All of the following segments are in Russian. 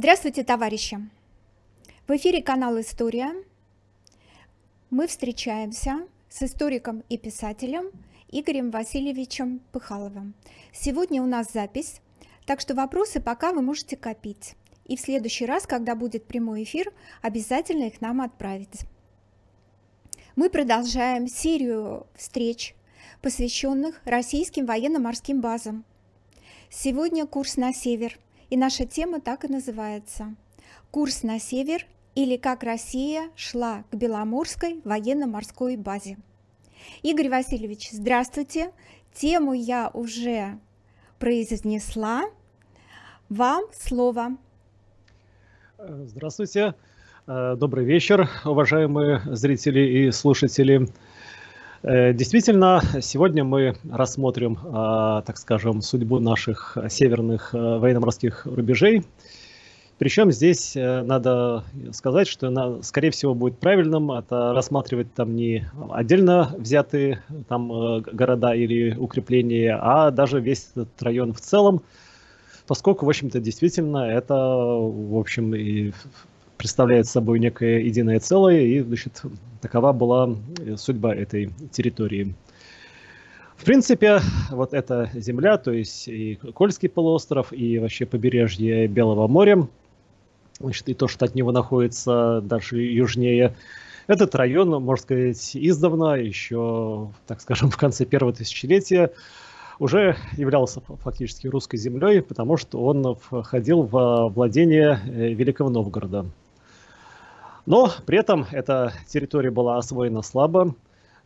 Здравствуйте, товарищи! В эфире канал «История». Мы встречаемся с историком и писателем Игорем Васильевичем Пыхаловым. Сегодня у нас запись, так что вопросы пока вы можете копить. И в следующий раз, когда будет прямой эфир, обязательно их нам отправить. Мы продолжаем серию встреч, посвященных российским военно-морским базам. Сегодня курс на север, и наша тема так и называется «Курс на север или как Россия шла к Беломорской военно-морской базе». Игорь Васильевич, здравствуйте. Тему я уже произнесла. Вам слово. Здравствуйте. Э, добрый вечер, уважаемые зрители и слушатели. Э, действительно, сегодня мы рассмотрим, э, так скажем, судьбу наших северных военно-морских рубежей. Причем здесь надо сказать, что, скорее всего, будет правильным это рассматривать там не отдельно взятые там города или укрепления, а даже весь этот район в целом, поскольку, в общем-то, действительно это, в общем, и представляет собой некое единое целое, и значит, такова была судьба этой территории. В принципе, вот эта земля, то есть и Кольский полуостров, и вообще побережье Белого моря, значит, и то, что от него находится дальше южнее, этот район, можно сказать, издавна, еще, так скажем, в конце первого тысячелетия, уже являлся фактически русской землей, потому что он входил в владение Великого Новгорода. Но при этом эта территория была освоена слабо,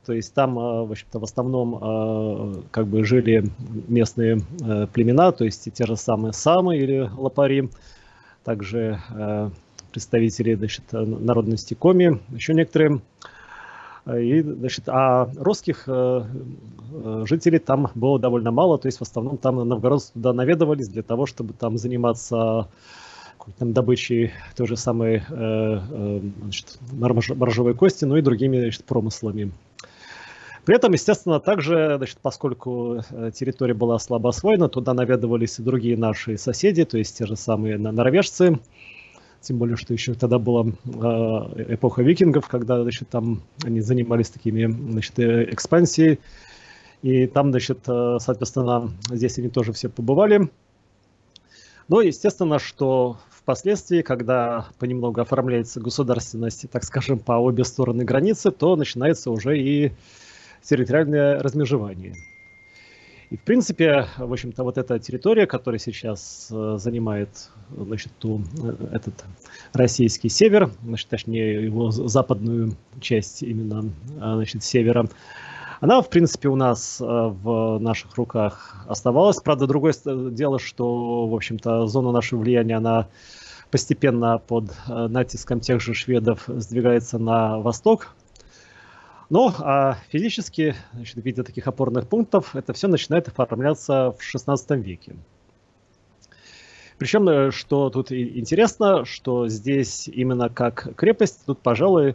то есть там, э, в общем-то, в основном э, как бы жили местные э, племена, то есть те же самые самы или лопари, также представители значит, народности коми, еще некоторые. И, значит, а русских жителей там было довольно мало, то есть в основном там новгородцы туда наведывались для того, чтобы там заниматься там, добычей той же самой э, э, значит, моржовой кости, ну и другими значит, промыслами. При этом, естественно, также, значит, поскольку э, территория была слабо освоена, туда наведывались и другие наши соседи, то есть те же самые норвежцы, тем более, что еще тогда была эпоха викингов, когда, значит, там они занимались такими, значит, экспансией, и там, значит, соответственно, здесь они тоже все побывали. Но, естественно, что впоследствии, когда понемногу оформляется государственность, так скажем, по обе стороны границы, то начинается уже и территориальное размежевание. И, в принципе, в общем-то, вот эта территория, которая сейчас э, занимает, значит, ту, э, этот российский север, значит, точнее, его западную часть именно, а, значит, севера, она, в принципе, у нас э, в наших руках оставалась. Правда, другое дело, что, в общем-то, зона нашего влияния, она постепенно под э, натиском тех же шведов сдвигается на восток. Но а физически, значит, в виде таких опорных пунктов, это все начинает оформляться в XVI веке. Причем, э, что тут интересно, что здесь именно как крепость, тут, пожалуй,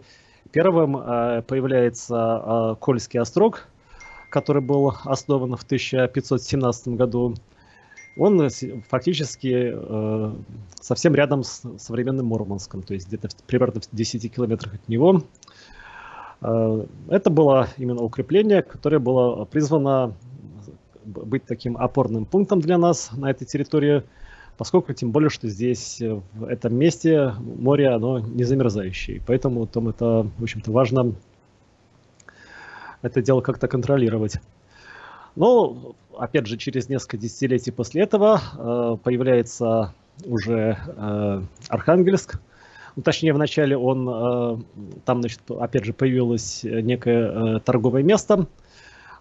Первым э, появляется э, Кольский острог, который был основан в 1517 году. Он фактически э, совсем рядом с современным Мурманском, то есть где-то примерно в 10 километрах от него. Это было именно укрепление, которое было призвано быть таким опорным пунктом для нас на этой территории, поскольку тем более, что здесь, э, в этом месте, море, оно не замерзающее. Поэтому там это, в общем-то, важно это дело как-то контролировать. Но, опять же, через несколько десятилетий после этого э, появляется уже э, Архангельск. Ну, точнее, вначале он, э, там, значит, опять же, появилось некое э, торговое место –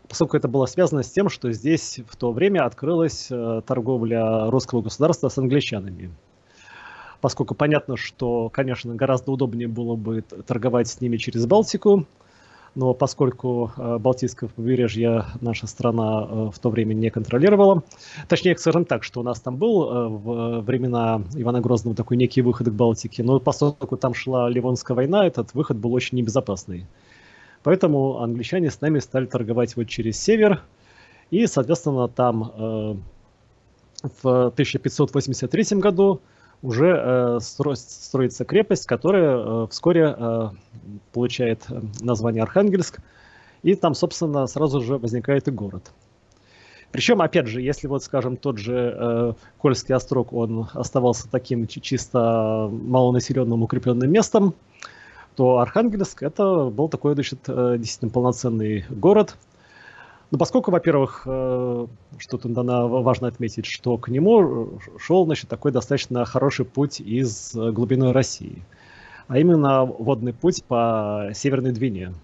поскольку это было связано с тем, что здесь в то время открылась э, торговля русского государства с англичанами. Поскольку понятно, что, конечно, гораздо удобнее было бы торговать с ними через Балтику, но поскольку э, Балтийское побережье наша страна э, в то время не контролировала, точнее, скажем так, что у нас там был в времена Ивана Грозного такой некий выход к Балтике, но поскольку там шла Ливонская война, этот выход был очень небезопасный. Поэтому англичане с нами стали торговать вот через север. И, соответственно, там э, в 1583 году уже строится крепость, которая вскоре получает название Архангельск, и там, собственно, сразу же возникает и город. Причем, опять же, если вот, скажем, тот же э, Кольский острог, он оставался таким чисто малонаселенным укрепленным местом, то Архангельск это был такой, значит, э, действительно полноценный город. Но поскольку, во-первых, э, что тут важно отметить, что к нему шел, значит, такой достаточно хороший путь из глубины России, а именно водный путь по Северной Двине.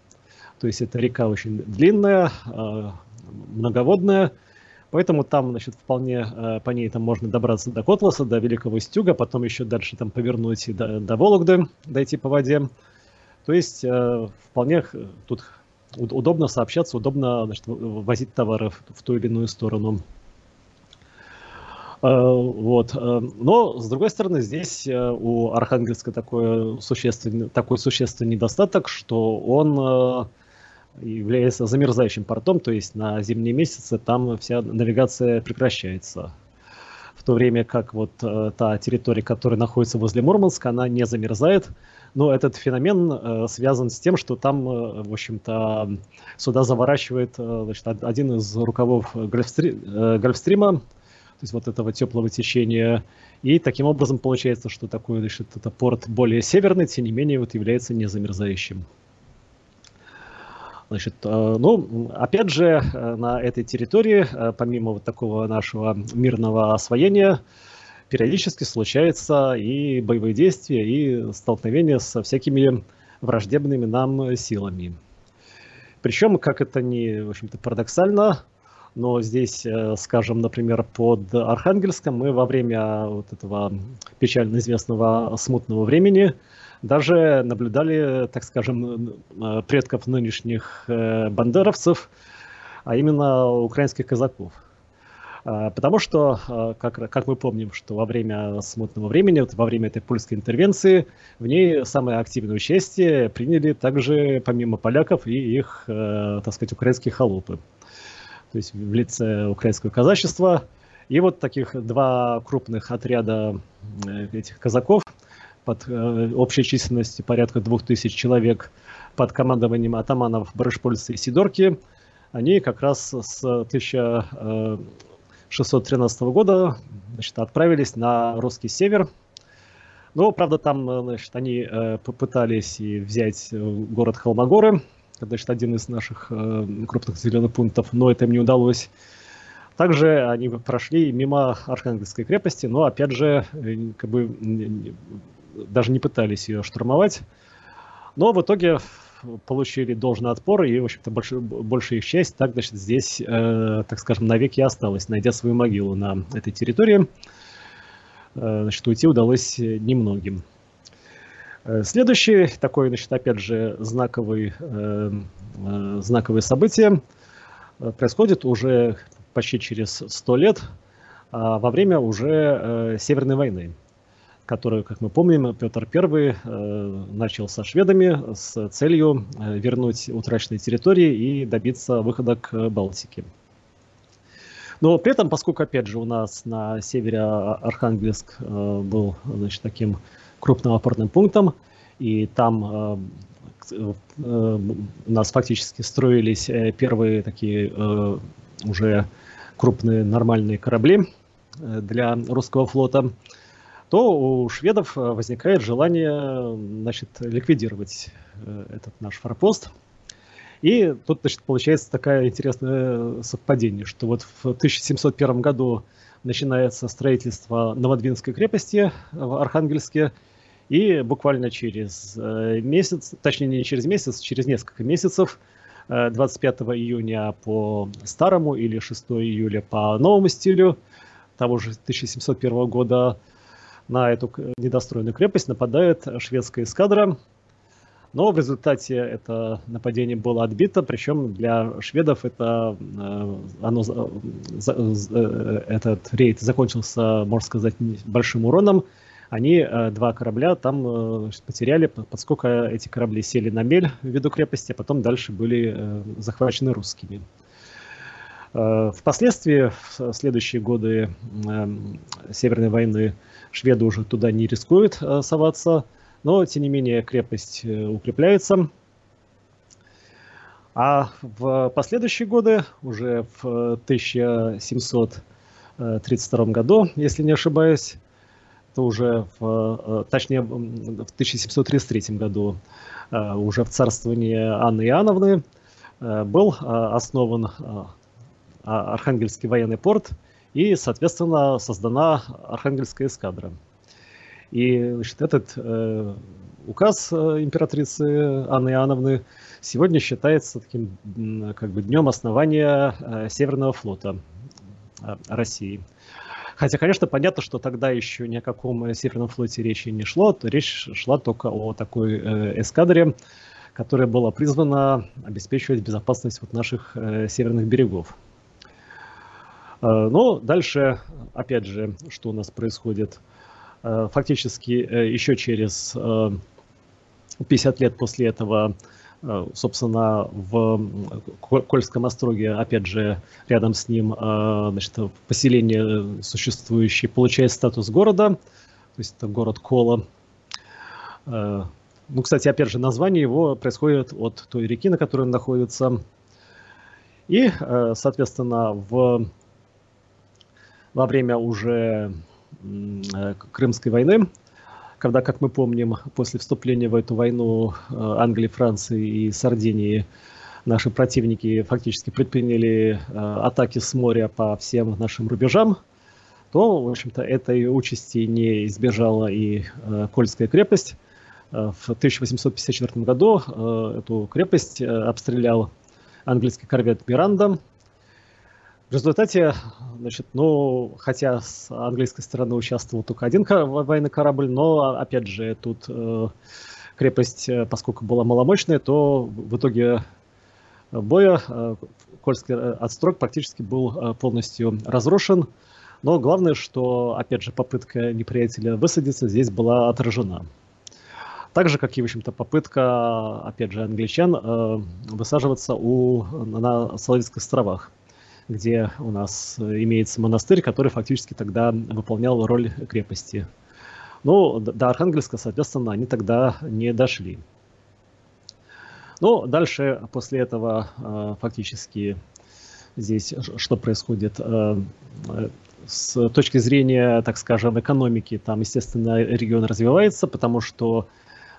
То есть это река очень длинная, э, многоводная, Поэтому там, значит, вполне э, по ней там можно добраться до Котласа, до Великого Стюга, потом еще дальше там повернуть и до, до Вологды, дойти по воде. То есть э, вполне тут удобно сообщаться, удобно значит, возить товары в, ту или иную сторону. Э, вот. Но, с другой стороны, здесь у Архангельска такой существенный, такой существенный недостаток, что он является замерзающим портом, то есть на зимние месяцы там вся навигация прекращается. В то время как вот э, та территория, которая находится возле Мурманска, она не замерзает. Но этот феномен э, связан с тем, что там, э, в общем-то, сюда заворачивает э, значит, один из рукавов Гольфстри, Гольфстрима, то есть вот этого теплого течения. И таким образом получается, что такой значит, это порт более северный, тем не менее вот является незамерзающим. Значит, ну, опять же, на этой территории, помимо вот такого нашего мирного освоения, периодически случаются и боевые действия, и столкновения со всякими враждебными нам силами. Причем, как это не, в общем-то, парадоксально, но здесь, скажем, например, под Архангельском мы во время вот этого печально известного смутного времени даже наблюдали, так скажем, э, предков нынешних э, бандеровцев, а именно украинских казаков. А, потому что, э, как, как мы помним, что во время смутного времени, вот во время этой польской интервенции, в ней самое активное участие приняли также, помимо поляков, и их, так сказать, украинские холопы. То есть в лице украинского казачества. И вот таких два крупных отряда этих казаков под э, общей численностью порядка 2000 человек под командованием атаманов Барышпольца и Сидорки, они как раз с 1613 года значит, отправились на русский север. Но, правда, там значит, они э, попытались и взять э, город Холмогоры, значит, один из наших крупных зеленых пунктов, но это им не удалось. Также они прошли мимо Архангельской крепости, но опять же, как бы даже не пытались ее штурмовать. Но в итоге получили должный отпор, и, в общем-то, больш, большая их часть так, значит, здесь, э, так скажем, навеки осталась, найдя свою могилу на этой территории. Э, значит, уйти удалось немногим. Э, следующий такой, значит, опять же, знаковый, э, э, знаковое событие э, происходит уже почти через сто лет, э, во время уже э, Северной войны которую, как мы помним, Петр I э, начал со шведами с целью э, вернуть утраченные территории и добиться выхода к Балтике. Но при этом, поскольку, опять же, у нас на севере Архангельск э, был значит, таким крупным опорным пунктом, и там у нас фактически строились первые такие уже крупные нормальные корабли для русского флота, то у шведов э, возникает желание значит, ликвидировать э, этот наш форпост. И тут значит, получается такое интересное совпадение, что вот в 1701 году начинается строительство Новодвинской крепости в Архангельске, и буквально через э, месяц, точнее не через месяц, через несколько месяцев, 25 июня по старому или 6 июля по новому стилю того же 1701 года на эту недостроенную крепость нападает шведская эскадра, но в результате это нападение было отбито, причем для шведов это, э, оно, э, этот рейд закончился, можно сказать, большим уроном. Они э, два корабля там потеряли, поскольку эти корабли сели на мель в виду крепости, а потом дальше были захвачены русскими. Впоследствии, в следующие годы Северной войны, шведы уже туда не рискуют соваться, но, тем не менее, крепость укрепляется. А в последующие годы, уже в 1732 году, если не ошибаюсь, то уже в, точнее в 1733 году, уже в царствовании Анны Иоанновны, был основан Архангельский военный порт и, соответственно, создана Архангельская эскадра. И значит, этот э, указ императрицы Анны Иоанновны сегодня считается таким как бы днем основания э, Северного флота э, России. Хотя, конечно, понятно, что тогда еще ни о каком Северном флоте речи не шло, то речь шла только о такой э, эскадре, которая была призвана обеспечивать безопасность вот наших северных берегов. Но дальше, опять же, что у нас происходит? Фактически еще через 50 лет после этого Э, собственно, в Кольском остроге, опять же, рядом с ним, э, значит, поселение существующее получает статус города, то есть это город Кола. Э, ну, кстати, опять же, название его происходит от той реки, на которой он находится. И, соответственно, в, во время уже Крымской войны когда, как мы помним, после вступления в эту войну э, Англии, Франции и Сардинии наши противники фактически предприняли э, атаки с моря по всем нашим рубежам, то, в общем-то, этой участи не избежала и э, Кольская крепость. В 1854 году эту крепость обстрелял английский корвет «Миранда», в результате, значит, ну, хотя с английской стороны участвовал только один военный корабль, но, опять же, тут э, крепость, э, поскольку была маломощная, то в итоге боя э, Кольский э, отстрой практически был э, полностью разрушен. Но главное, что, опять же, попытка неприятеля высадиться здесь была отражена. Так же, как и, в общем-то, попытка, опять же, англичан э, высаживаться у, на Соловецких островах где у нас э, имеется монастырь, который фактически тогда выполнял роль крепости. Но до Архангельска, соответственно, они тогда не дошли. Ну, дальше, после этого, э, фактически, здесь что происходит? Э, с точки зрения, так скажем, экономики, там, естественно, регион развивается, потому что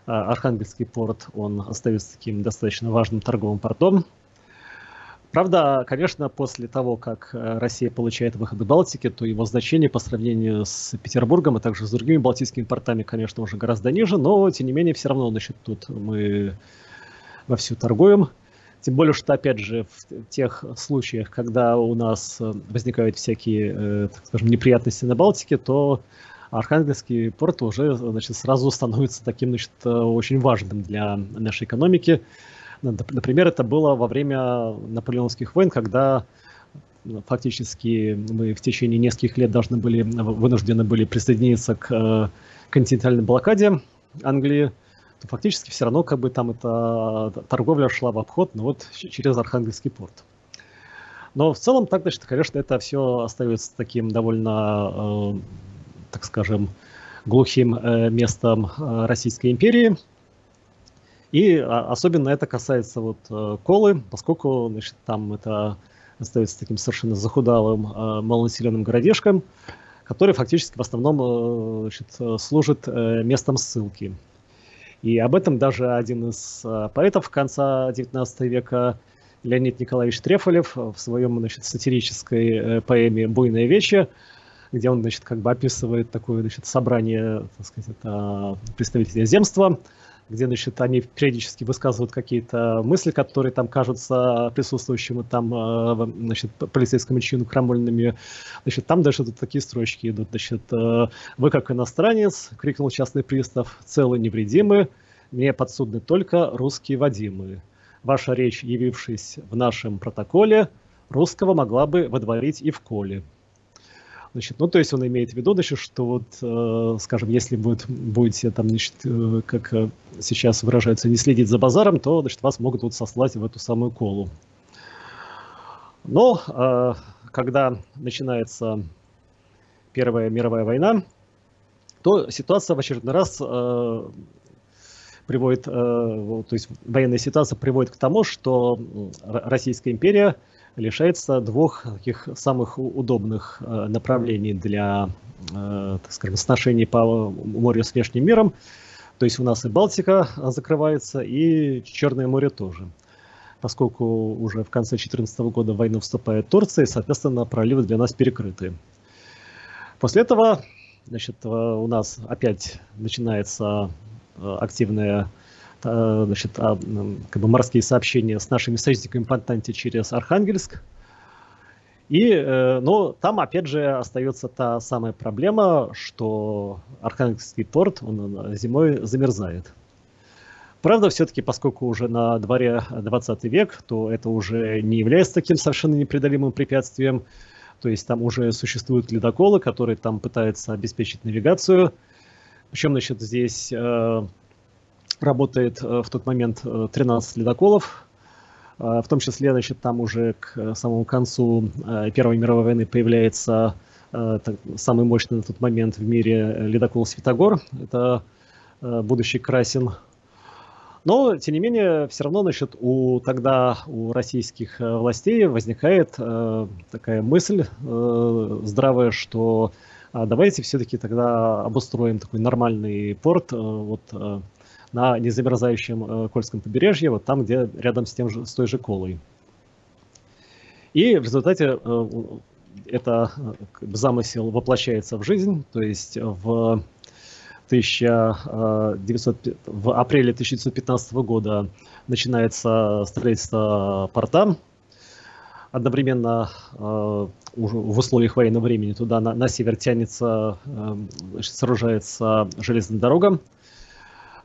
Архангельский порт, он остается таким достаточно важным торговым портом, Правда, конечно, после того, как э, Россия получает выход из Балтики, то его значение по сравнению с Петербургом, а также с другими балтийскими портами, конечно, уже гораздо ниже, но, тем не менее, все равно, значит, тут мы вовсю торгуем. Тем более, что, опять же, в тех случаях, когда у нас э, возникают всякие, э, так скажем, неприятности на Балтике, то Архангельский порт уже, значит, сразу становится таким, значит, очень важным для нашей экономики. Например, это было во время наполеонских войн, когда ну, фактически мы в течение нескольких лет должны были, вынуждены были присоединиться к э, континентальной блокаде Англии, то фактически все равно как бы там эта торговля шла в обход, но вот через Архангельский порт. Но в целом так, значит, конечно, это все остается таким довольно, э, так скажем, глухим э, местом Российской империи – и а, особенно это касается вот э, колы, поскольку значит, там это остается таким совершенно захудалым э, малонаселенным городишком, который фактически в основном э, значит, служит местом ссылки. И об этом даже один из поэтов конца XIX века, Леонид Николаевич Трефолев, в своем значит, сатирической поэме «Буйное вече», где он значит, как бы описывает такое значит, собрание так сказать, представителей земства, где, значит, они периодически высказывают какие-то мысли, которые там кажутся присутствующему там, э, значит, полицейскому чину крамольными. Значит, там даже тут такие строчки идут. Значит, э, вы как иностранец, крикнул частный пристав, целый невредимый, мне подсудны только русские Вадимы. Ваша речь, явившись в нашем протоколе, русского могла бы водворить и в коле. Значит, ну, то есть он имеет в виду, значит, что вот, э, скажем, если будет, будете там, значит, э, как э, сейчас выражаются, не следить за базаром, то, значит, вас могут вот сослать в эту самую колу. Но когда начинается Первая мировая война, то ситуация в очередной раз приводит, то есть военная ситуация приводит к тому, что Российская империя лишается двух таких самых удобных направлений для, так скажем, сношений по морю с внешним миром. То есть у нас и Балтика закрывается, и Черное море тоже. Поскольку уже в конце 2014 года в войну вступает Турция, и, соответственно, проливы для нас перекрыты. После этого значит, у нас опять начинается э, активное э, значит, а, как бы морские сообщения с нашими союзниками по Антанте через Архангельск. И, э, но там, опять же, остается та самая проблема, что Архангельский порт он зимой замерзает. Правда, все-таки, поскольку уже на дворе 20 век, то это уже не является таким совершенно непреодолимым препятствием. То есть там уже существуют ледоколы, которые там пытаются обеспечить навигацию. Причем, значит, здесь э, работает э, в тот момент 13 ледоколов, а, в том числе, значит, там уже к э, самому концу э, Первой мировой войны появляется э, самый мощный на тот момент в мире ледокол «Светогор». Это будущий Красин. Но, тем не менее, все равно, значит, у, тогда у российских властей возникает э, такая мысль э, здравая, что э, давайте все-таки тогда обустроим такой нормальный порт э, вот, э, на незамерзающем э, Кольском побережье, вот там, где рядом с, тем же, с той же Колой. И в результате э, это э, замысел воплощается в жизнь, то есть в 1900, в апреле 1915 года начинается строительство порта. Одновременно в условиях военного времени туда на, на север тянется, сооружается железная дорога,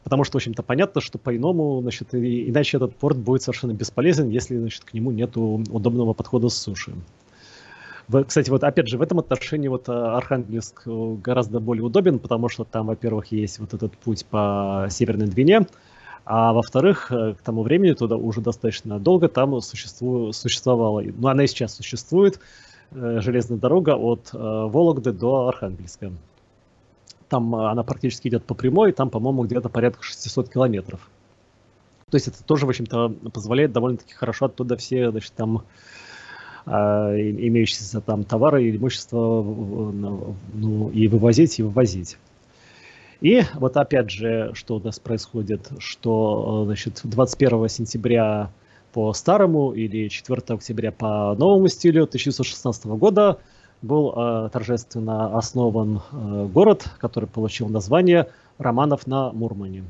потому что, в общем-то, понятно, что по-иному, значит, и, иначе этот порт будет совершенно бесполезен, если, значит, к нему нет удобного подхода с суши. Кстати, вот опять же, в этом отношении вот э, Архангельск э, гораздо более удобен, потому что там, во-первых, есть вот этот путь по Северной Двине, а во-вторых, э, к тому времени туда уже достаточно долго там существу, существовала, ну она и сейчас существует, железная дорога от Вологды до Архангельска. Там а, она практически идет по прямой, там, по-моему, где-то порядка 600 километров. То есть это тоже, в общем-то, позволяет довольно-таки хорошо оттуда все, значит, там а, имеющиеся там товары и имущество ну, и вывозить, и вывозить. И вот опять же, что у нас происходит, что значит, 21 сентября по старому или 4 октября по новому стилю 1916 года был э, торжественно основан э, город, который получил название Романов на Мурмане.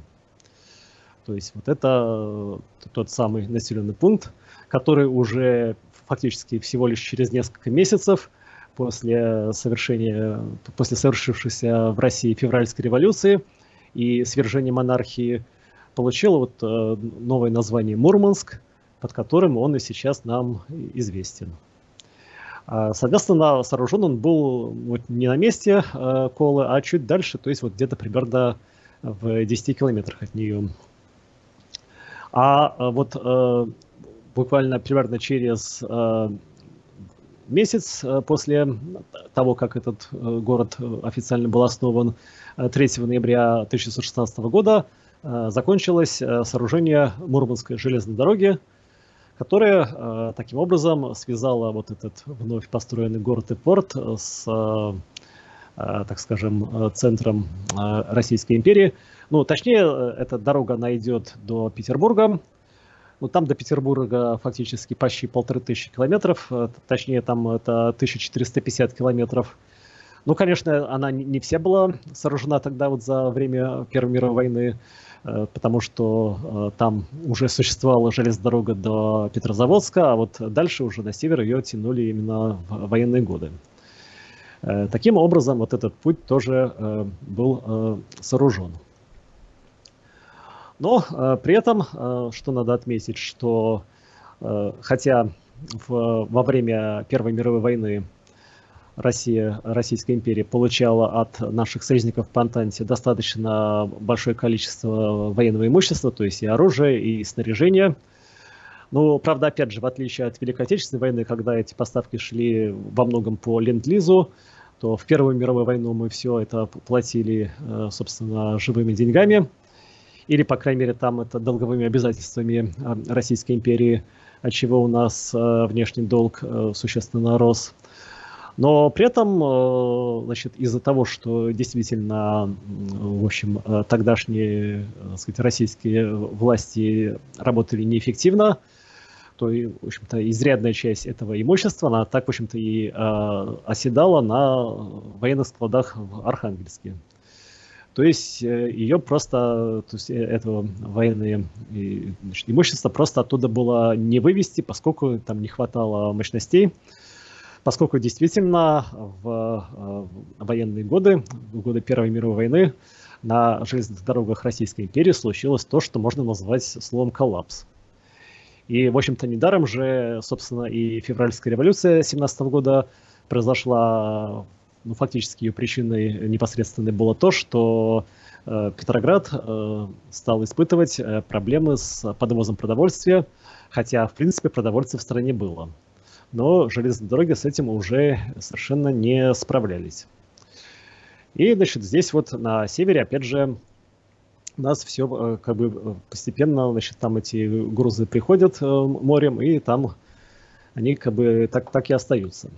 То есть вот это э, тот самый населенный пункт, который уже фактически всего лишь через несколько месяцев после совершения, после совершившейся в России февральской революции и свержения монархии получил вот э, новое название Мурманск, под которым он и сейчас нам известен. А, соответственно, сооружен он был вот не на месте э, Колы, а чуть дальше, то есть вот где-то примерно в 10 километрах от нее. А э, вот э, буквально примерно через месяц после того, как этот город официально был основан 3 ноября 1916 года, закончилось сооружение Мурманской железной дороги, которая э, таким образом связала вот этот вновь построенный город и порт с, э, э, так скажем, центром Российской империи. Ну, точнее, эта дорога, она идет до Петербурга, ну, там до Петербурга фактически почти полторы тысячи километров, точнее, там это 1450 километров. Ну, конечно, она не вся была сооружена тогда вот за время Первой мировой войны. Э, потому что э, там уже существовала железная дорога до Петрозаводска, а вот дальше уже на север ее тянули именно в военные годы. Э, таким образом, вот этот путь тоже был сооружен. Но при этом, что надо отметить, что хотя во время Первой мировой войны Россия, Российская империя получала от наших союзников по Антанте достаточно большое количество военного имущества, то есть и оружия, и снаряжения. Ну, правда, опять же, в отличие от Великой Отечественной войны, когда эти поставки шли во многом по ленд-лизу, то в Первую мировую войну мы все это платили, э, собственно, живыми деньгами, или, по крайней мере, там это долговыми обязательствами э, Российской империи, от чего у нас э, внешний долг существенно рос. Но при этом, значит, из-за того, что действительно, в общем, тогдашние, так сказать, российские власти работали неэффективно, то, в общем-то, изрядная часть этого имущества, она так, в общем-то, и э, оседала на военных складах в Архангельске. То есть э, ее просто, то есть э, этого значит, имущество просто оттуда было не вывести, поскольку там не хватало мощностей, поскольку действительно в э, военные годы, в годы Первой мировой войны, на железных дорогах Российской империи случилось то, что можно назвать словом коллапс. И, в общем-то, недаром же, собственно, и февральская революция 17 года произошла, ну, фактически ее причиной непосредственной было то, что э, Петроград э, стал испытывать проблемы с подвозом продовольствия, хотя, в принципе, продовольствия в стране было. Но железные дороги с этим уже совершенно не справлялись. И, значит, здесь вот на севере, опять же, у нас все э, как бы э, постепенно, значит, там эти грузы приходят э, морем, и там они как бы так, так и остаются.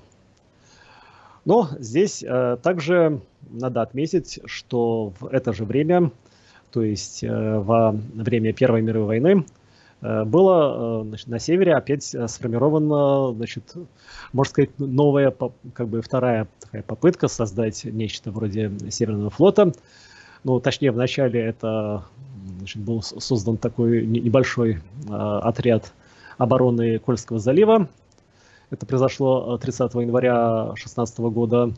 Но здесь также надо отметить, что в это же время, то есть во время Первой мировой войны, было значит, на севере опять сформирована, значит, можно сказать, новая, как бы вторая такая попытка создать нечто вроде Северного флота – ну, точнее, вначале это значит, был создан такой небольшой э, отряд обороны Кольского залива. Это произошло 30 э, января 2016 года.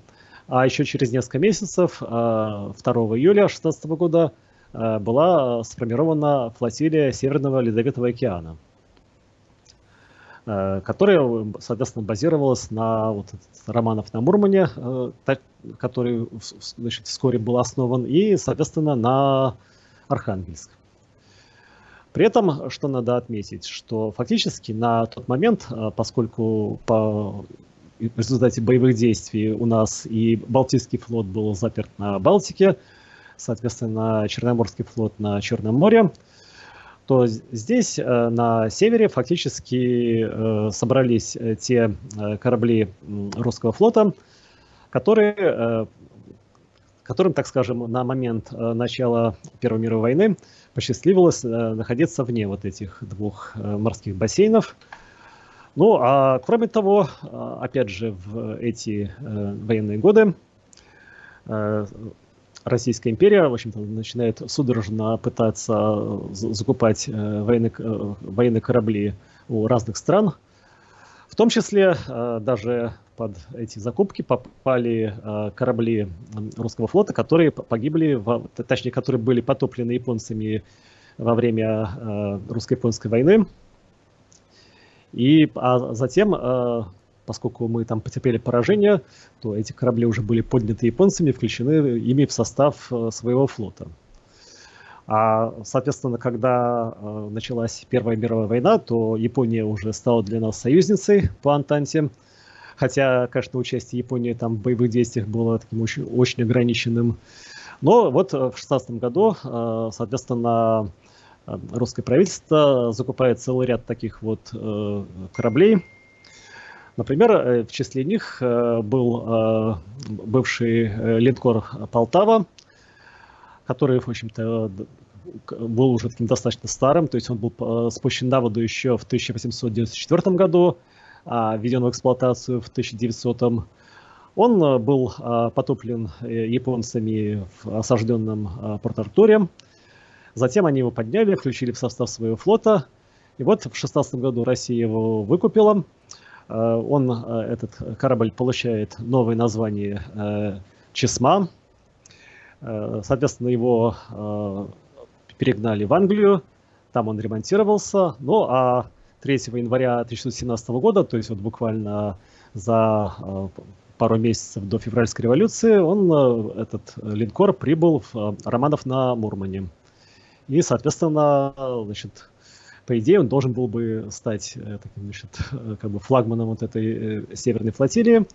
А еще через несколько месяцев, 2 э, июля 2016 года, э, была сформирована флотилия Северного Ледовитого океана. Э, которая, соответственно, базировалась на вот, романов на Мурмане, э, который значит, вскоре был основан, и, соответственно, на Архангельск. При этом, что надо отметить, что фактически на тот момент, э, поскольку по в результате боевых действий у нас и Балтийский флот был заперт на Балтике, соответственно, Черноморский флот на Черном море, то здесь э, на севере фактически э, собрались э, те корабли русского флота, которые, которым, так скажем, на момент начала Первой мировой войны посчастливилось находиться вне вот этих двух морских бассейнов. Ну, а кроме того, опять же, в эти военные годы Российская империя, в общем-то, начинает судорожно пытаться закупать э, военные, э, военные корабли у разных стран. В том числе э, даже под эти закупки попали корабли русского флота, которые погибли, точнее, которые были потоплены японцами во время русско-японской войны. И а затем поскольку мы там потерпели поражение, то эти корабли уже были подняты японцами, включены ими в состав э, своего флота. А, соответственно, когда э, началась Первая мировая война, то Япония уже стала для нас союзницей по Антанте. Хотя, конечно, участие Японии там в боевых действиях было таким очень, очень ограниченным. Но вот в 16 году, э, соответственно, русское правительство закупает целый ряд таких вот кораблей, Например, э, в числе них э, был э, бывший линкор «Полтава», который, в общем-то, был уже таким достаточно старым, то есть он был спущен на воду еще в 1894 году, а введен в эксплуатацию в 1900 Он был потоплен японцами в осажденном Порт-Артуре. Затем они его подняли, включили в состав своего флота. И вот в 16 году Россия его выкупила. Э, он, э, этот корабль получает новое название э, Чесма. Соответственно, его перегнали в Англию, там он ремонтировался. Ну а 3 января 1917 года, то есть вот буквально за пару месяцев до февральской революции, он, этот линкор, прибыл в Романов на Мурмане. И, соответственно, значит, по идее, он должен был бы стать таким, значит, как бы флагманом вот этой северной флотилии.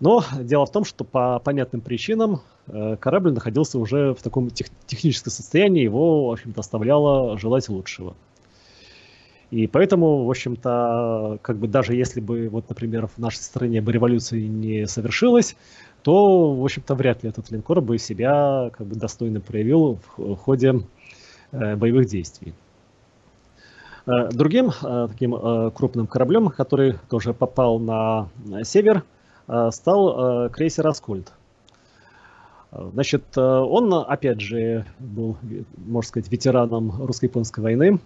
Но дело в том, что по понятным причинам корабль находился уже в таком тех, техническом состоянии, его, в общем-то, оставляло желать лучшего. И поэтому, в общем-то, как бы даже если бы, вот, например, в нашей стране бы революция не совершилась, то, в общем-то, вряд ли этот линкор бы себя как бы достойно проявил в ходе э, боевых действий. Э, другим э, таким э, крупным кораблем, который тоже попал на север, стал крейсер «Аскольд». Значит, он, опять же, был, можно сказать, ветераном русско-японской войны,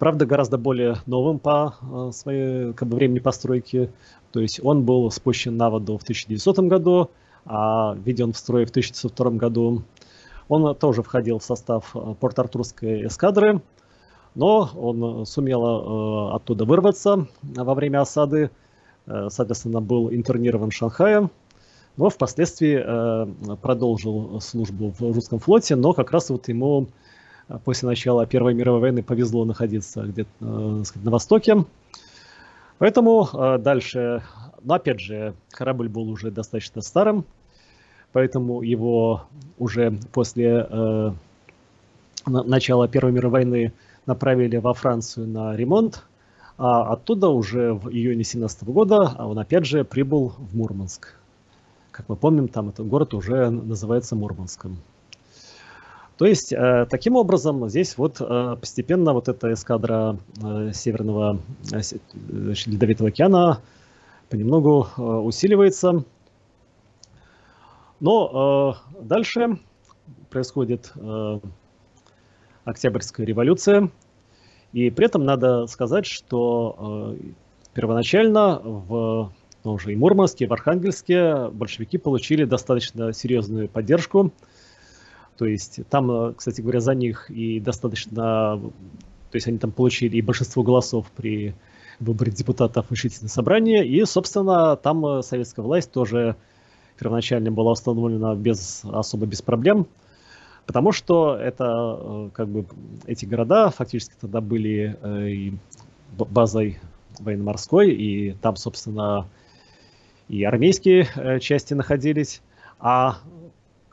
Правда, гораздо более новым по своей как бы, времени постройки. То есть он был спущен на воду в 1900 году, а введен в строй в 1902 году. Он тоже входил в состав Порт-Артурской эскадры, но он сумел э, оттуда вырваться во время осады, соответственно, был интернирован в Шанхае, но впоследствии продолжил службу в русском флоте, но как раз вот ему после начала Первой мировой войны повезло находиться где-то э, на востоке. Поэтому э, дальше, но опять же, корабль был уже достаточно старым, поэтому его уже после э, начала Первой мировой войны направили во Францию на ремонт, а оттуда уже в июне 17 года он опять же прибыл в Мурманск. Как мы помним, там этот город уже называется Мурманском. То есть, э, таким образом, здесь вот э, постепенно вот эта эскадра э, Северного Ледовитого океана понемногу усиливается. Но дальше происходит Октябрьская революция. И при этом надо сказать, что первоначально в ну, уже и Мурманске, и в Архангельске большевики получили достаточно серьезную поддержку – то есть там, э, кстати говоря, за них и достаточно... То есть они там получили и большинство голосов при выборе депутатов решительного собрания. И, собственно, там э, советская власть тоже первоначально была установлена без, особо без проблем. Потому что это, э, как бы, эти города фактически тогда были и базой военно-морской, и там, собственно, и армейские части находились. А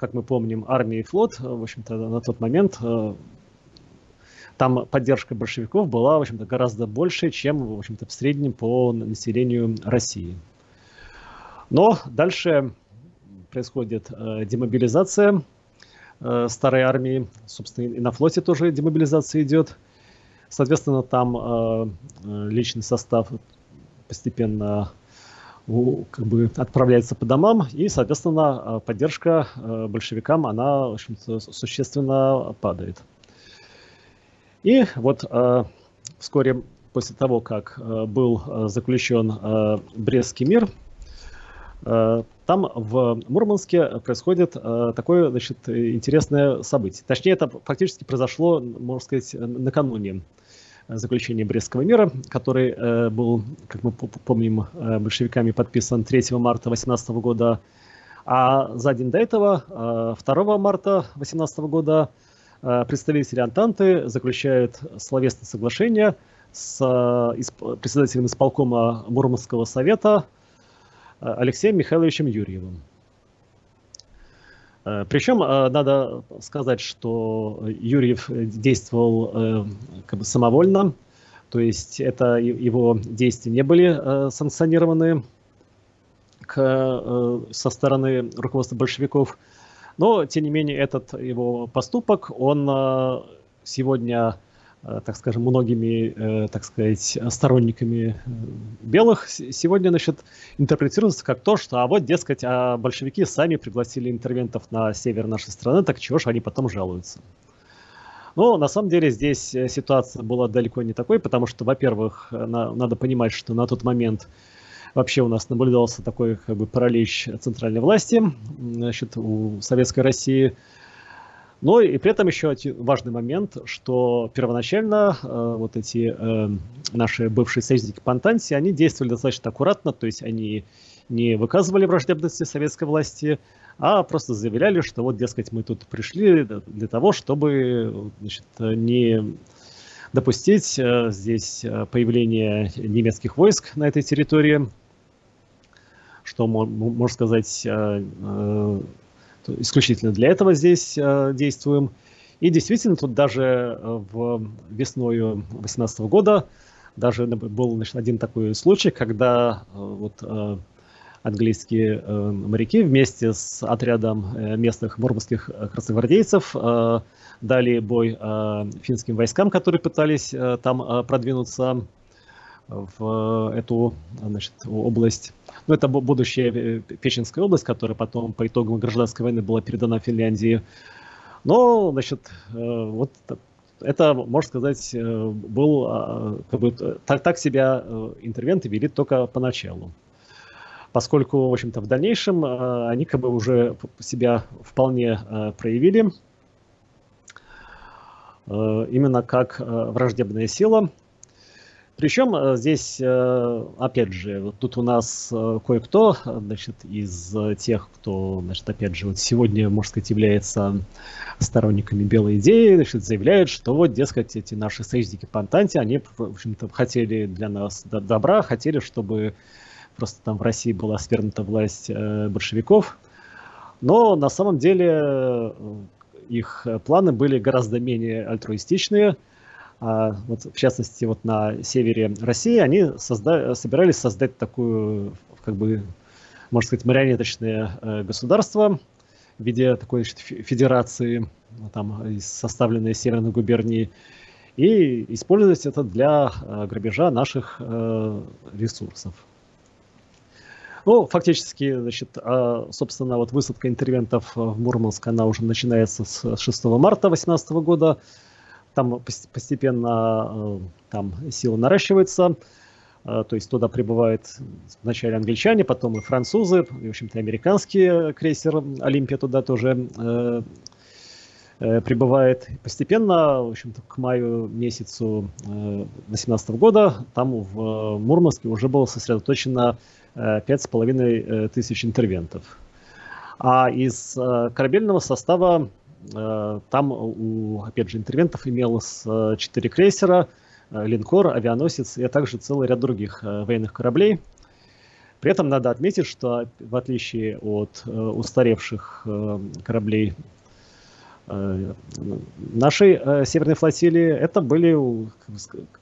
как мы помним, армия и флот, э, в общем-то, на тот момент э, там поддержка большевиков была, в общем-то, гораздо больше, чем, в общем-то, в среднем по населению России. Но дальше происходит э, старой армии, собственно, и на флоте тоже демобилизация идет. Соответственно, там личный состав постепенно как бы отправляется по домам, и, соответственно, э, поддержка э, большевикам, она, в общем-то, существенно падает. И вот э, вскоре после того, как был заключен Брестский мир, там в Мурманске происходит такое значит, интересное событие. Точнее, это фактически произошло, можно сказать, накануне заключения Брестского мира, который э, был, как мы помним, э, большевиками подписан 3 марта 18 года. А за день до этого, 2 э, марта 18 года, представители Антанты заключают словесное соглашение с председателем исполкома Мурманского совета Алексеем Михайловичем Юрьевым. Э, Причем э, надо сказать, что Юрьев действовал э, как бы самовольно, то есть это его действия не были санкционированы к, со стороны руководства большевиков, но тем не менее этот его поступок, он сегодня Э, так скажем, многими, э, так сказать, сторонниками э, белых сегодня, значит, интерпретируется как то, что, а вот, дескать, а большевики сами пригласили интервентов на север нашей страны, так чего же они потом жалуются? Но на самом деле здесь ситуация была далеко не такой, потому что, во-первых, на, надо понимать, что на тот момент вообще у нас наблюдался такой как бы паралич центральной власти значит, у Советской России – но и при этом еще важный момент, что первоначально э, вот эти э, наши бывшие союзники по Антанте, они действовали достаточно аккуратно, то есть они не выказывали враждебности советской власти, а просто заявляли, что вот, дескать, мы тут пришли для того, чтобы значит, не допустить здесь появление немецких войск на этой территории, что, можно сказать, исключительно для этого здесь действуем. И действительно, тут даже в весною 2018 года даже был значит, один такой случай, когда вот английские э, моряки вместе с отрядом э, местных мурманских э, красногвардейцев дали бой финским войскам, которые пытались там продвинуться в эту значит, область. Ну, это будущая Печенская область, которая потом по итогам гражданской войны была передана Финляндии. Но, значит, вот это, можно сказать, был как бы, так, так себя интервенты вели только поначалу поскольку, в общем-то, в дальнейшем э, они как бы уже себя вполне э, проявили э, именно как враждебная сила. Причем здесь, опять же, вот тут у нас кое-кто, значит, из тех, кто, значит, опять же, вот сегодня, можно сказать, является сторонниками белой идеи, значит, заявляют, что вот, дескать, эти наши союзники по Антанте, они, в общем-то, хотели для нас добра, хотели, чтобы просто там в России была свергнута власть э, большевиков. Но на самом деле э, их планы были гораздо менее альтруистичные. А вот, в частности, вот на севере России они созда- собирались создать такую, как бы, можно сказать, марионеточное э, государство в виде такой значит, федерации, там, составленной из северных губерний, и использовать это для э, грабежа наших э, ресурсов. Ну, фактически, значит, а, собственно, вот высадка интервентов в Мурманск, она уже начинается с 6 марта 2018 года. Там постепенно э, там сила наращивается. Э, то есть туда прибывают вначале англичане, потом и французы, и, в общем-то, американский крейсер «Олимпия» туда тоже э, прибывает постепенно, в общем-то, к маю месяцу 2018 года там в Мурманске уже было сосредоточено пять с половиной э, тысяч интервентов. А из корабельного состава там у, опять же, интервентов имелось четыре крейсера, линкор, авианосец и также целый ряд других военных кораблей. При этом надо отметить, что в отличие от устаревших кораблей нашей Северной флотилии, это были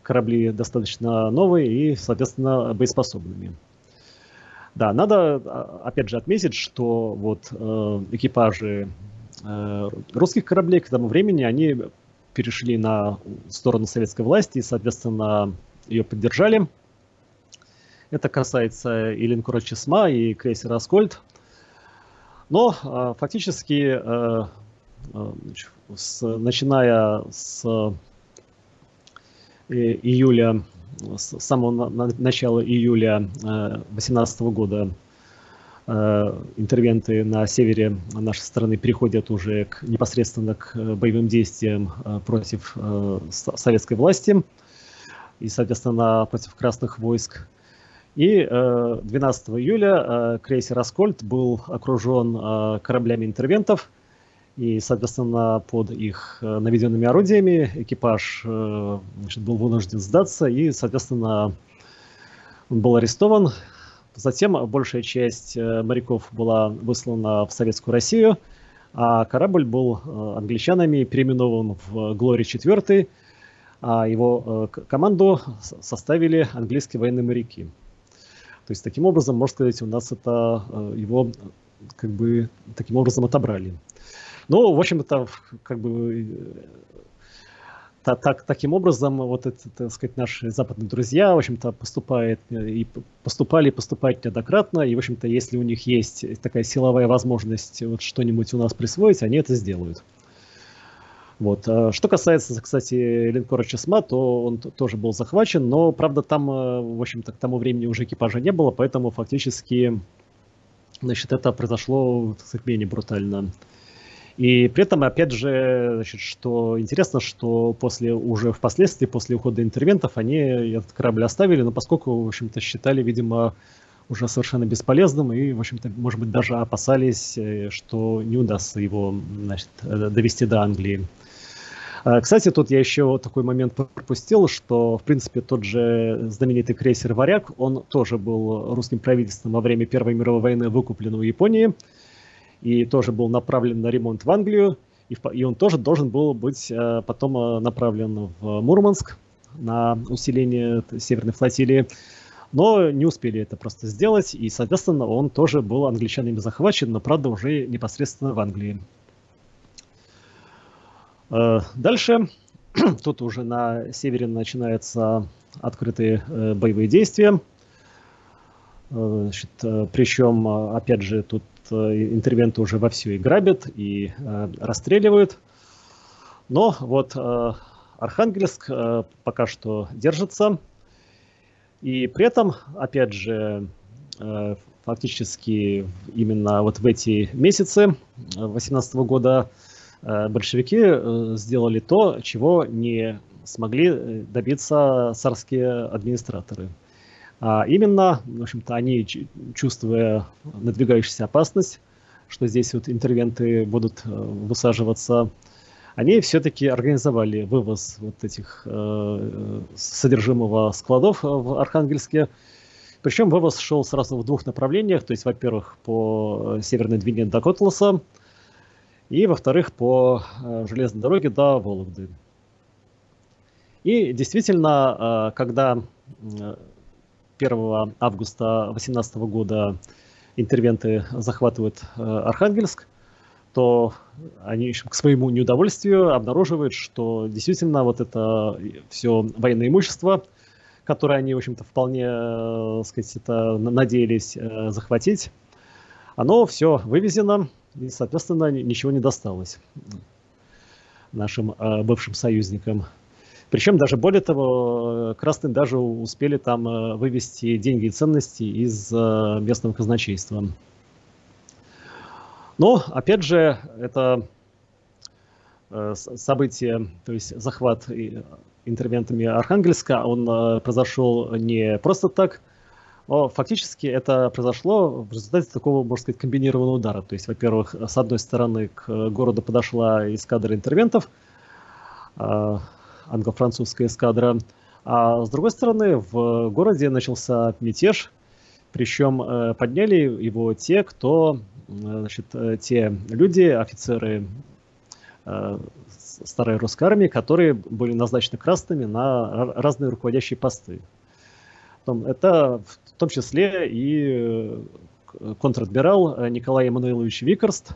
корабли достаточно новые и, соответственно, боеспособными. Да, надо а, опять же отметить, что вот э, экипажи э, русских кораблей к тому времени они перешли на сторону советской власти и, соответственно, ее поддержали. Это касается и линкора Чесма, и крейсера Аскольд. Но э, фактически, э, э, с, начиная с э, июля с самого начала июля 2018 года э, интервенты на севере нашей страны переходят уже к, непосредственно к э, боевым действиям э, против советской власти и, соответственно, против красных войск. И 12 июля крейсер «Аскольд» был окружен кораблями интервентов – и, соответственно, под их э, наведенными орудиями экипаж э, значит, был вынужден сдаться, и, соответственно, он был арестован. Затем большая часть э, моряков была выслана в Советскую Россию, а корабль был англичанами переименован в «Глори 4», а его команду составили английские военные моряки. То есть, таким образом, можно сказать, у нас это его как бы таким образом отобрали. Ну, в общем-то, как бы так, так, таким образом, вот это, так сказать, наши западные друзья, в общем-то, поступают и поступали, поступают неоднократно, и, в общем-то, если у них есть такая силовая возможность вот что-нибудь у нас присвоить, они это сделают. Вот. А что касается, кстати, линкора Чесма, то он тоже был захвачен, но, правда, там, э, в общем-то, к тому времени уже экипажа не было, поэтому фактически, значит, это произошло, так сказать, менее брутально. И при этом, опять же, значит, что интересно, что после уже впоследствии, после ухода интервентов, они этот корабль оставили, но поскольку, в общем-то, считали, видимо, уже совершенно бесполезным и, в общем-то, может быть, даже опасались, э, что не удастся его значит, э, довести до Англии. Кстати, тут я еще такой момент пропустил, что, в принципе, тот же знаменитый крейсер «Варяг», он тоже был русским правительством во время Первой мировой войны выкуплен у Японии и тоже был направлен на ремонт в Англию, и, и он тоже должен был быть э, потом э, направлен в Мурманск на усиление Северной флотилии. Но не успели это просто сделать, и, соответственно, он тоже был англичанами захвачен, но, правда, уже непосредственно в Англии. Э, дальше, тут уже на севере начинаются открытые боевые действия. Значит, причем, опять же, тут интервенты уже вовсю и грабят, и э, расстреливают. Но вот э, Архангельск э, пока что держится. И при этом, опять же, фактически именно вот в эти месяцы 2018 года большевики сделали то, чего не смогли добиться царские администраторы – а именно, в общем-то, они, чувствуя надвигающуюся опасность, что здесь вот интервенты будут э, высаживаться, они все-таки организовали вывоз вот этих э, содержимого складов в Архангельске. Причем вывоз шел сразу в двух направлениях. То есть, во-первых, по северной Двине до Котласа, и, во-вторых, по э, железной дороге до Вологды. И действительно, э, когда 1 августа 2018 года интервенты захватывают э, Архангельск, то они к своему неудовольствию обнаруживают, что действительно вот это все военное имущество, которое они, в общем-то, вполне, э, сказать, это надеялись э, захватить, оно все вывезено, и, соответственно, ничего не досталось нашим бывшим союзникам. Причем даже более того, красные даже успели там э, вывести деньги и ценности из э, местного казначейства. Но, опять же, это э, событие, то есть захват интервентами Архангельска, он произошел не просто так, но фактически это произошло в результате такого, можно сказать, комбинированного удара. То есть, во-первых, с одной стороны к городу подошла эскадра интервентов, англо-французская эскадра. А с другой стороны, в городе начался мятеж, причем э, подняли его те, кто, значит, э, те люди, офицеры э, старой русской армии, которые были назначены красными на разные руководящие посты. Это в том числе и контр-адмирал Николай Эммануилович Викорст,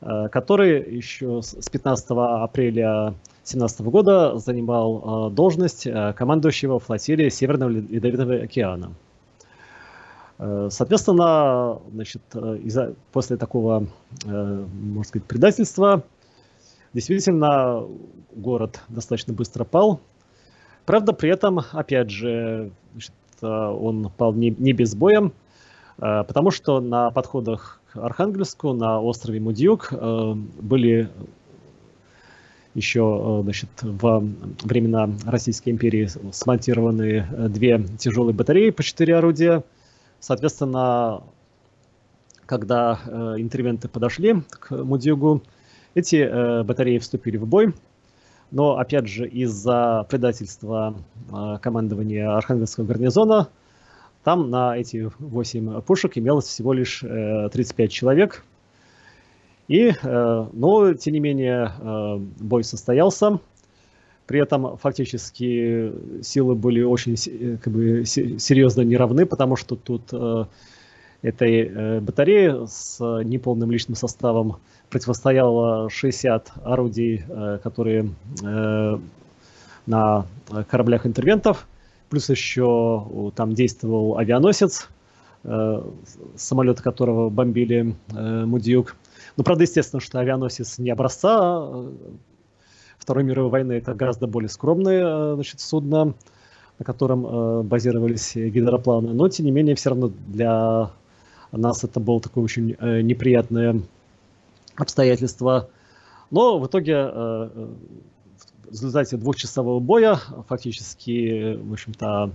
который еще с 15 апреля 2017 года занимал э, должность э, командующего флотилии Северного Ледовитого океана. Э, соответственно, значит, после такого, можно сказать, предательства, действительно, город достаточно быстро пал. Правда, при этом, опять же, значит, он пал не, не без боя, потому что на подходах Архангельску на острове Мудьюк были еще э, значит, во времена Российской империи смонтированы э, две тяжелые батареи по четыре орудия. Соответственно, когда э, интервенты подошли к Мудюгу, эти батареи вступили в бой. Но, опять же, из-за предательства командования Архангельского гарнизона, там на эти 8 пушек имелось всего лишь 35 человек – и, э, но, тем не менее, э, бой состоялся. При этом фактически силы были очень э, как бы, серьезно неравны, потому что тут этой батареи с неполным личным составом противостояло 60 орудий, которые на кораблях интервентов, плюс еще там действовал авианосец, самолеты которого бомбили Мудьюк. Ну, правда, естественно, что авианосец не образца э, Второй мировой войны, это гораздо более скромное э, значит, судно, на котором э, базировались гидропланы. Но, тем не менее, все равно для нас это было такое очень э, неприятное обстоятельство. Но в итоге э, э в результате двухчасового боя фактически, в общем-то,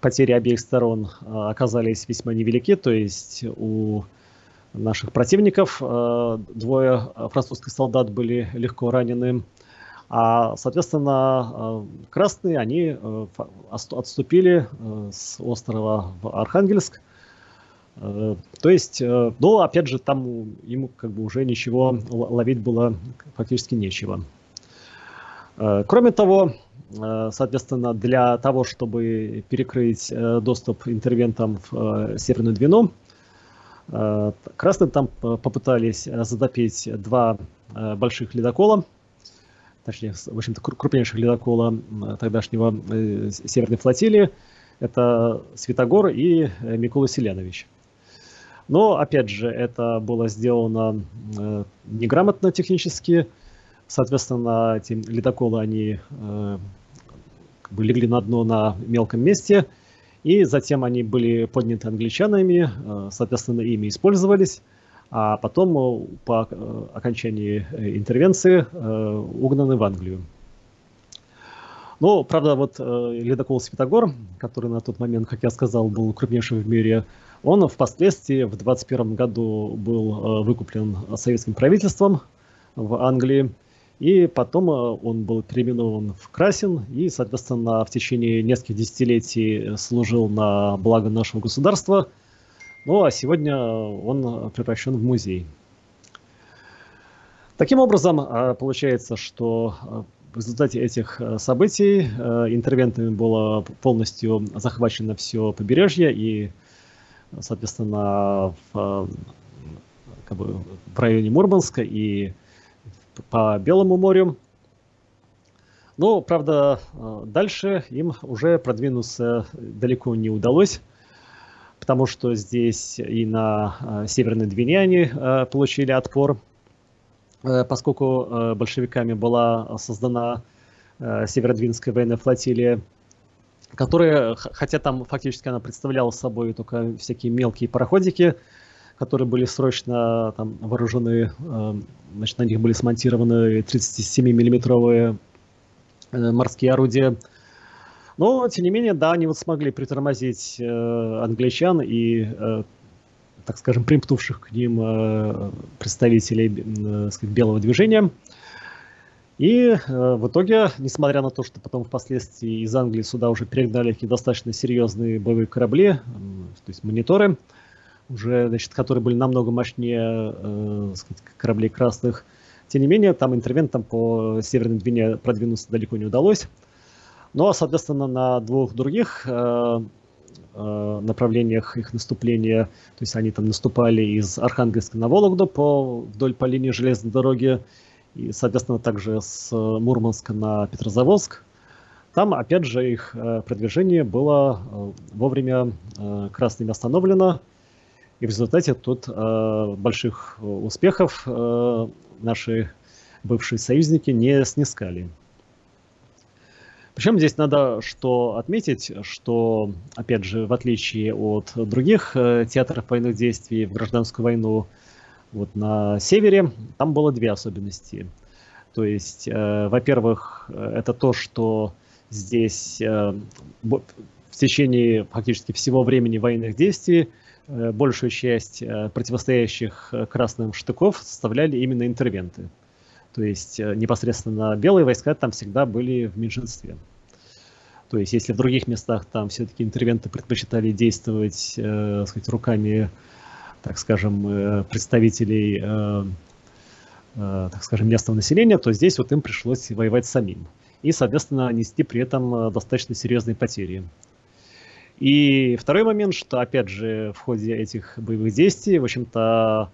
потери обеих сторон оказались весьма невелики. То есть у наших противников. Э, двое французских солдат были легко ранены, А, соответственно, красные, они отступили с острова в Архангельск. То есть, ну, опять же, там ему как бы уже ничего ловить было фактически нечего. Кроме того, соответственно, для того, чтобы перекрыть доступ интервентам в Северную Двину, Э, красным там попытались э, затопить два э, больших ледокола, точнее, в общем-то, крупнейших ледокола тогдашнего Северной флотилии. Это Святогор и Микола Селянович. Но, опять же, это было сделано неграмотно технически. Соответственно, эти ледоколы, они как бы легли на дно на мелком месте – и затем они были подняты англичанами, э, соответственно, ими использовались, а потом э, по э, окончании интервенции угнаны в Англию. Но, правда, вот ледокол Светогор, который на тот момент, как я сказал, был крупнейшим в мире, он впоследствии в 21 году был выкуплен советским правительством в Англии. И потом э, он был переименован в Красин и, соответственно, в течение нескольких десятилетий служил на благо нашего государства. Ну а сегодня он превращен в музей. Таким образом, э, получается, что э, в результате этих событий интервентами было полностью захвачено все побережье и, соответственно, в, как бы, в районе Мурманска и по Белому морю. Но, правда, э, дальше им уже продвинуться далеко не удалось, потому что здесь и на э, Северной Двине они э, получили отпор, поскольку большевиками была создана Северодвинская военная флотилия, которая, хотя там фактически она представляла собой только всякие мелкие пароходики, которые были срочно там, вооружены, э, значит, на них были смонтированы 37-миллиметровые э, морские орудия. Но, тем не менее, да, они вот смогли притормозить э, англичан и, так скажем, примкнувших к ним представителей сказать, белого движения. И в итоге, несмотря на то, что потом впоследствии из Англии сюда уже перегнали достаточно серьезные боевые корабли, то есть мониторы, уже, значит, которые были намного мощнее э, сказать, кораблей красных. Тем не менее, там интервентам по Северной Двине продвинуться далеко не удалось. Ну а, соответственно, на двух других э, э, направлениях их наступления, то есть они там наступали из Архангельска на Вологду по, вдоль по линии железной дороги, и, соответственно, также с Мурманска на Петрозаводск. Там, опять же, их э, продвижение было э, вовремя э, красными остановлено, и в результате тут э, больших успехов э, наши бывшие союзники не снискали. Причем здесь надо что отметить, что, опять же, в отличие от других э, театров военных действий в гражданскую войну, вот на севере, там было две особенности. То есть, э, во-первых, это то, что здесь э, в течение фактически всего времени военных действий Э, большую часть э, противостоящих э, красным штыков составляли именно интервенты. То есть непосредственно белые войска там всегда были в меньшинстве. То есть если в других местах там все-таки интервенты предпочитали действовать э, сказать, руками, так скажем, представителей, э, э, так скажем, местного населения, то здесь вот им пришлось воевать самим. И, соответственно, нести при этом достаточно серьезные потери. И второй момент, что, опять же, в ходе этих боевых действий, в общем-то,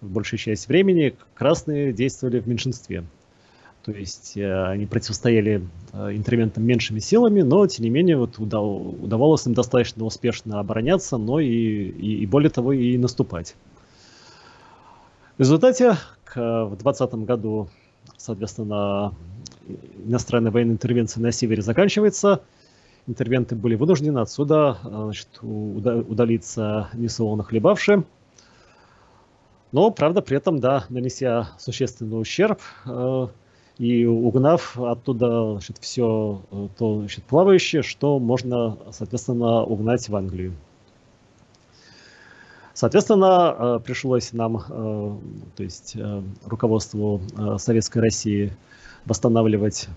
в большей части времени красные действовали в меньшинстве. То есть э, они противостояли э, интервентам меньшими силами, но, тем не менее, вот удавалось им достаточно успешно обороняться, но и, и, и более того, и наступать. В результате к, в 2020 году, соответственно, иностранная военная интервенция на севере заканчивается – интервенты были вынуждены отсюда э, значит, удалиться несолоно хлебавши. Но, правда, при этом, да, нанеся существенный ущерб э, и угнав оттуда значит, все э, то значит, плавающее, что можно, соответственно, угнать в Англию. Соответственно, пришлось нам, то есть руководству Советской России, восстанавливать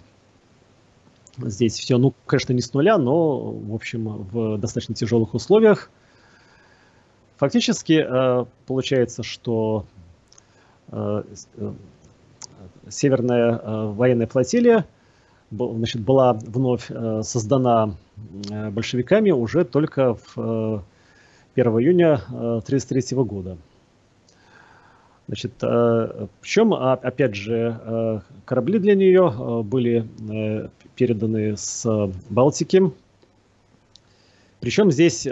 здесь все, ну, конечно, не с нуля, но, в общем, в достаточно тяжелых условиях. Фактически получается, что Северная военная флотилия значит, была вновь создана большевиками уже только в 1 июня 1933 года. Значит, э, причем, а, опять же, э, корабли для нее э, были переданы с Балтики. Причем здесь,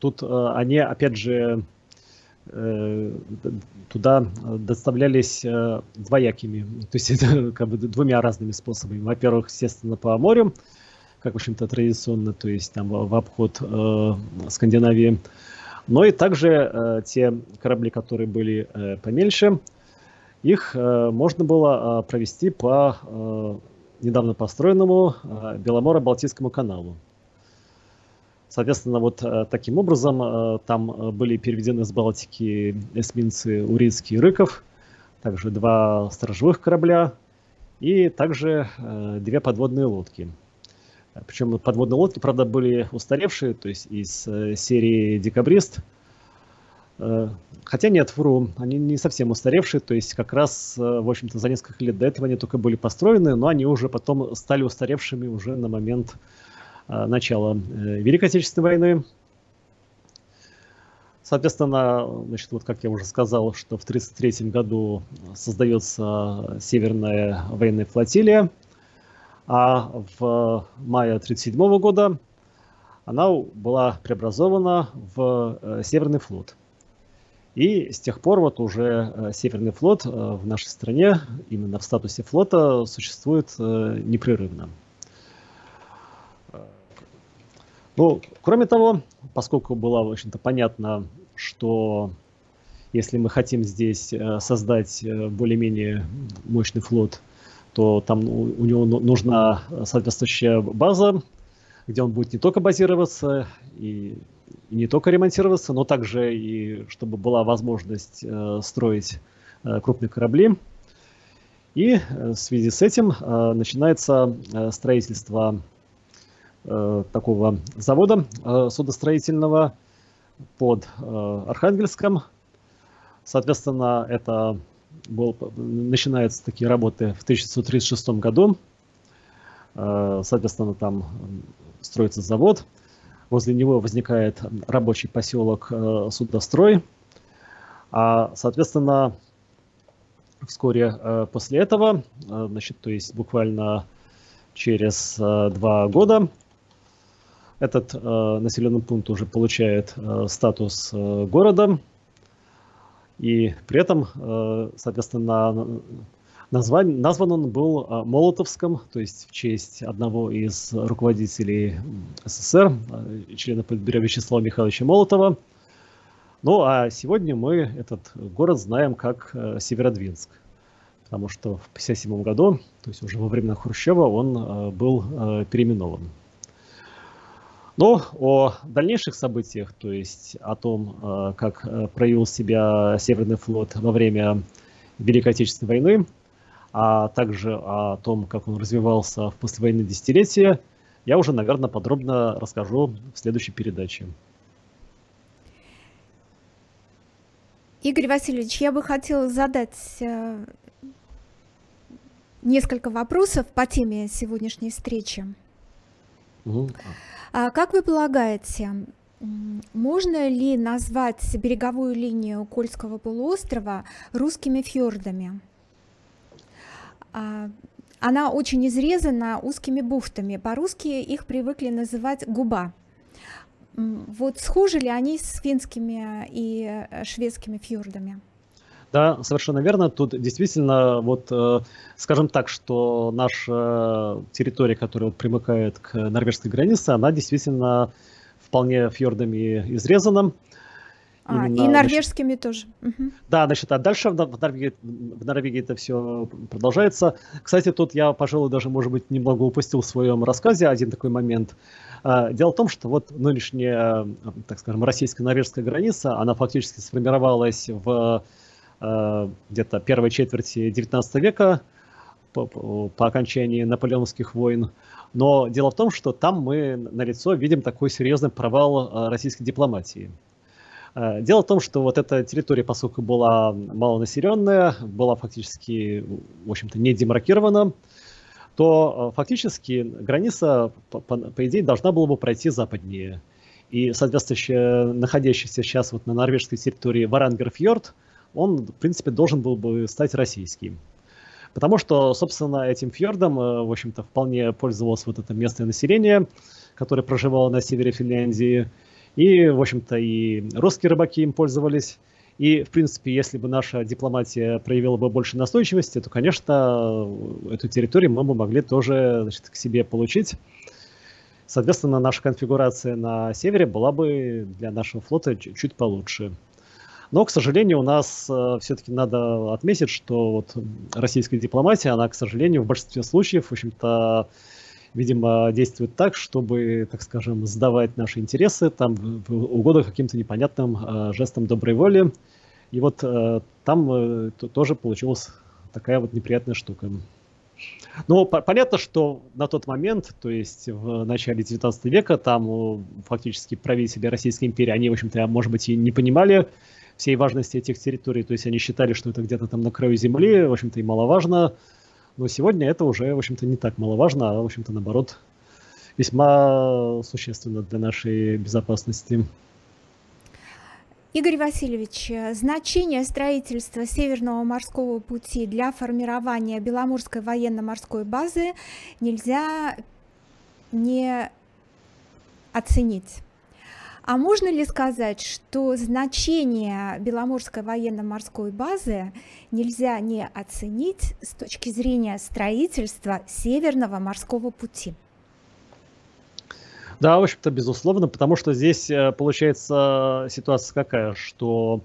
тут они, опять же, туда доставлялись двоякими, то есть как бы двумя разными способами. Во-первых, естественно, по морю, как, в общем-то, традиционно, то есть там в обход Скандинавии. Но и также э, те корабли, которые были э, поменьше, их э, можно было э, провести по э, недавно построенному э, Беломоро-Балтийскому каналу. Соответственно, вот э, таким образом э, там э, были переведены с Балтики эсминцы Урицкий и Рыков, также два сторожевых корабля и также э, две подводные лодки. Причем подводные лодки, правда, были устаревшие, то есть из э, серии «Декабрист». Э, хотя нет, вру, они не совсем устаревшие, то есть как раз, э, в общем-то, за несколько лет до этого они только были построены, но они уже потом стали устаревшими уже на момент начала Великой Отечественной войны. Соответственно, значит, вот как я уже сказал, что в 1933 году создается Северная военная флотилия – а в мае 1937 года она была преобразована в э, Северный флот. И с тех пор вот уже э, Северный флот э, в нашей стране именно в статусе флота существует непрерывно. Ну, кроме того, поскольку было, в общем-то, понятно, что если мы хотим здесь создать более-менее мощный флот, то там у него ну, нужна соответствующая база, где он будет не только базироваться и, не только ремонтироваться, но также и чтобы была возможность э, строить э, крупные корабли. И э, в связи с этим э, начинается строительство такого завода судостроительного под Архангельском. Соответственно, это был, начинаются такие работы в 1936 году. Э, соответственно, там строится завод. Возле него возникает рабочий поселок э, Судострой. А, соответственно, вскоре э, после этого, значит, то есть буквально через два года, этот населенный пункт уже получает статус города, и при этом, э, соответственно, назван, назван он был э, Молотовском, то есть в честь одного из руководителей СССР, э, члена Политбюро Вячеслава Михайловича Молотова. Ну а сегодня мы этот город знаем как Северодвинск, потому что в 1957 году, то есть уже во времена Хрущева, он был переименован. Но о дальнейших событиях, то есть о том, э, как э, проявил себя Северный флот во время Великой Отечественной войны, а также о том, как он развивался в послевоенные десятилетия, я уже, наверное, подробно расскажу в следующей передаче. Игорь Васильевич, я бы хотела задать э, несколько вопросов по теме сегодняшней встречи. А как вы полагаете, можно ли назвать береговую линию Кольского полуострова русскими фьордами? А, она очень изрезана узкими бухтами. По-русски их привыкли называть губа. Вот схожи ли они с финскими и э, шведскими фьордами? Да, совершенно верно. Тут действительно, вот, э, скажем так, что наша территория, которая примыкает к норвежской границе, она действительно вполне фьордами изрезана. А, Именно, и норвежскими значит, тоже. Угу. Да, значит, а дальше в Норвегии, в Норвегии это все продолжается. Кстати, тут я, пожалуй, даже, может быть, немного упустил в своем рассказе один такой момент. А, дело в том, что вот нынешняя, так скажем, российско-норвежская граница, она фактически сформировалась в где-то первой четверти XIX века по, по окончании наполеоновских войн. Но дело в том, что там мы на лицо видим такой серьезный провал российской дипломатии. Дело в том, что вот эта территория, поскольку была малонаселенная, была фактически, в общем-то, не демаркирована, то фактически граница, по, по, идее, должна была бы пройти западнее. И, соответственно, находящийся сейчас вот на норвежской территории Варангерфьорд, он, в принципе, должен был бы стать российским. Потому что, собственно, этим фьордом, э, в общем-то, вполне пользовалось вот это местное население, которое проживало на севере Финляндии. И, в общем-то, и русские рыбаки им пользовались. И, в принципе, если бы наша дипломатия проявила бы больше настойчивости, то, конечно, эту территорию мы бы могли тоже значит, к себе получить. Соответственно, наша конфигурация на севере была бы для нашего флота чуть получше. Но, к сожалению, у нас э, все-таки надо отметить, что вот российская дипломатия, она, к сожалению, в большинстве случаев, в общем-то, видимо, действует так, чтобы, так скажем, сдавать наши интересы там в угоду каким-то непонятным э, жестом доброй воли. И вот э, там э, тоже получилась такая вот неприятная штука. Ну, по понятно, что на тот момент, то есть в начале 19 века, там фактически правители Российской империи, они, в общем-то, может быть, и не понимали всей важности этих территорий, то есть они считали, что это где-то там на краю земли, в общем-то, и маловажно. Но сегодня это уже, в общем-то, не так маловажно, а, в общем-то, наоборот, весьма существенно для нашей безопасности. Игорь Васильевич, значение строительства Северного морского пути для формирования Беломорской военно-морской базы нельзя не оценить. А можно ли сказать, что значение Беломорской военно-морской базы нельзя не оценить с точки зрения строительства Северного морского пути? Да, в общем-то, безусловно, потому что здесь э, получается ситуация какая, что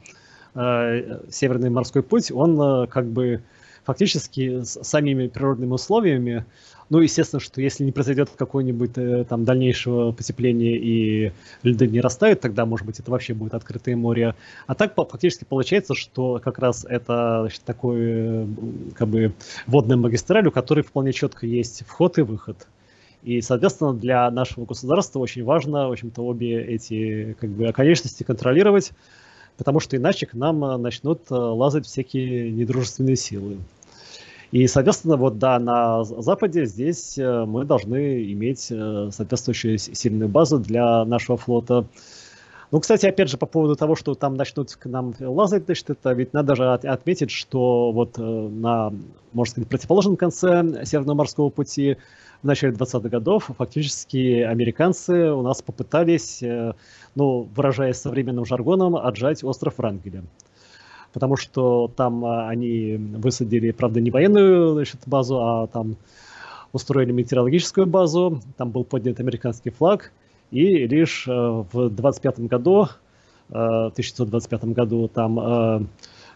э, Северный морской путь, он э, как бы фактически с самими природными условиями ну, естественно, что если не произойдет какое-нибудь э, там дальнейшего потепления и льды не растают, тогда, может быть, это вообще будет открытое море. А так фактически получается, что как раз это значит, такой э, как бы водная магистраль, у которой вполне четко есть вход и выход. И, соответственно, для нашего государства очень важно, в общем-то, обе эти как бы оконечности контролировать, потому что иначе к нам э, начнут лазать всякие недружественные силы. И, соответственно, вот да, на Западе здесь э, мы должны иметь э, соответствующую сильную базу для нашего флота. Ну, кстати, опять же, по поводу того, что там начнут к нам лазать, значит, это ведь надо же отметить, что вот э, на, можно сказать, противоположном конце Северного морского пути в начале 20-х годов фактически американцы у нас попытались, ну, выражаясь современным жаргоном, отжать остров Врангеля потому что там а, они высадили, правда, не военную значит, базу, а там устроили метеорологическую базу, там был поднят американский флаг, и лишь э, в 25 году, э, 1925 году там э,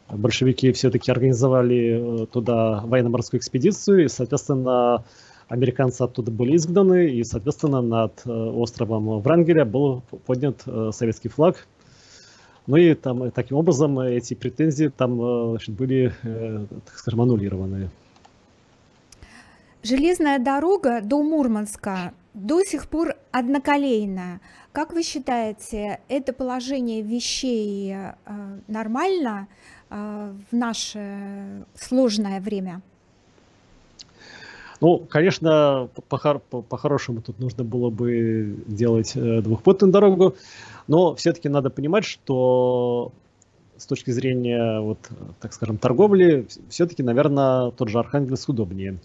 большевики все-таки организовали э, туда военно-морскую экспедицию, и, соответственно, американцы оттуда были изгнаны, и, соответственно, над э, островом Врангеля был поднят э, советский флаг, ну и там э, таким образом э, эти претензии там э, значит, были, так скажем, аннулированы. Железная дорога до Мурманска до сих пор одноколейная. Как вы считаете, это положение вещей нормально в наше сложное время? Ну, конечно, по-хорошему по, по тут нужно было бы делать двухпутную дорогу, но все-таки надо понимать, что с точки зрения, вот, так скажем, торговли, все-таки, наверное, тот же Архангельск удобнее.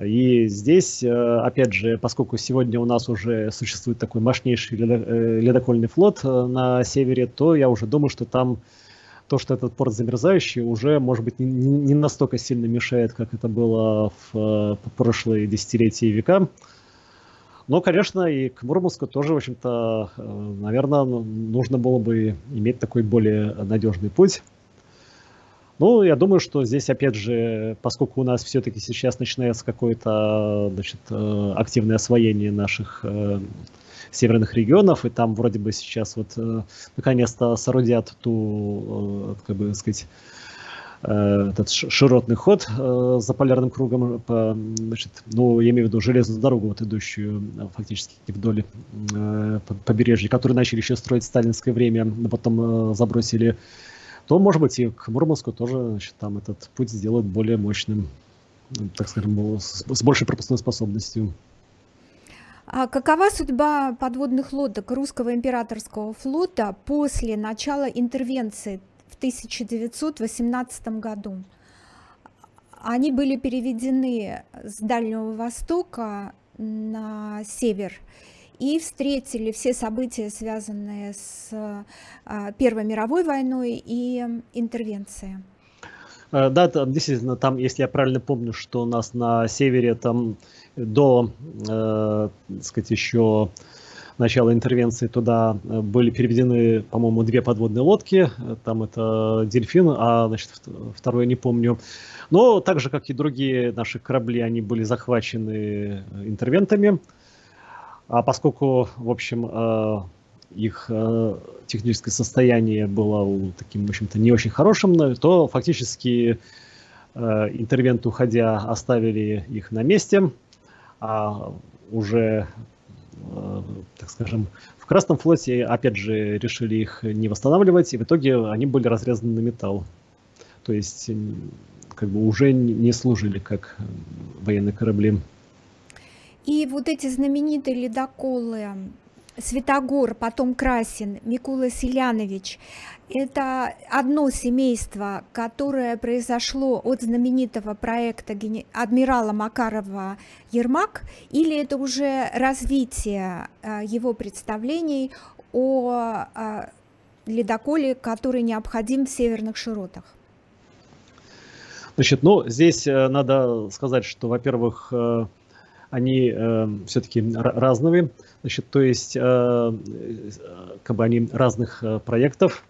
И здесь, э, опять же, поскольку сегодня у нас уже существует такой мощнейший э, ледокольный флот э, на севере, то я уже думаю, что там то, что этот порт замерзающий, уже, может быть, не, не настолько сильно мешает, как это было в прошлые десятилетия и века. Но, конечно, и к Мурманску тоже, в общем-то, э, наверное, ну, нужно было бы иметь такой более надежный путь. Ну, я думаю, что здесь, опять же, поскольку у нас все-таки сейчас начинается какое-то значит, э, активное освоение наших э, северных регионов, и там вроде бы сейчас вот наконец-то соорудят ту, как бы сказать, э, этот широтный ход э, за полярным кругом, по, значит, ну, я имею в виду железную дорогу, вот идущую фактически вдоль побережья, которую начали еще строить в сталинское время, но потом забросили, то, может быть, и к Мурманску тоже значит, там этот путь сделают более мощным, так скажем, с большей пропускной способностью. А какова судьба подводных лодок русского императорского флота после начала интервенции в 1918 году? Они были переведены с Дальнего Востока на север и встретили все события, связанные с а, Первой мировой войной и интервенцией. Э, да, там, действительно, там, если я правильно помню, что у нас на севере там до, э, сказать, еще начала интервенции туда э, были переведены, по-моему, две подводные лодки. Там это «Дельфин», а, значит, второе не помню. Но так же, как и другие наши корабли, они были захвачены интервентами. А поскольку, в общем, их э, техническое состояние было таким, в общем-то, не очень хорошим, то фактически э, интервенты, уходя, оставили их на месте, а уже, э, так скажем, в Красном флоте, опять же, решили их не восстанавливать, и в итоге они были разрезаны на металл. То есть, как бы уже не служили как военные корабли. И вот эти знаменитые ледоколы Святогор, потом Красин, Микула Селянович. Это одно семейство, которое произошло от знаменитого проекта адмирала Макарова «Ермак», или это уже развитие а, его представлений о а, ледоколе, который необходим в северных широтах? Значит, ну, здесь э, надо сказать, что, во-первых, э, они э, все-таки разные, значит, то есть э, как бы они разных э, проектов.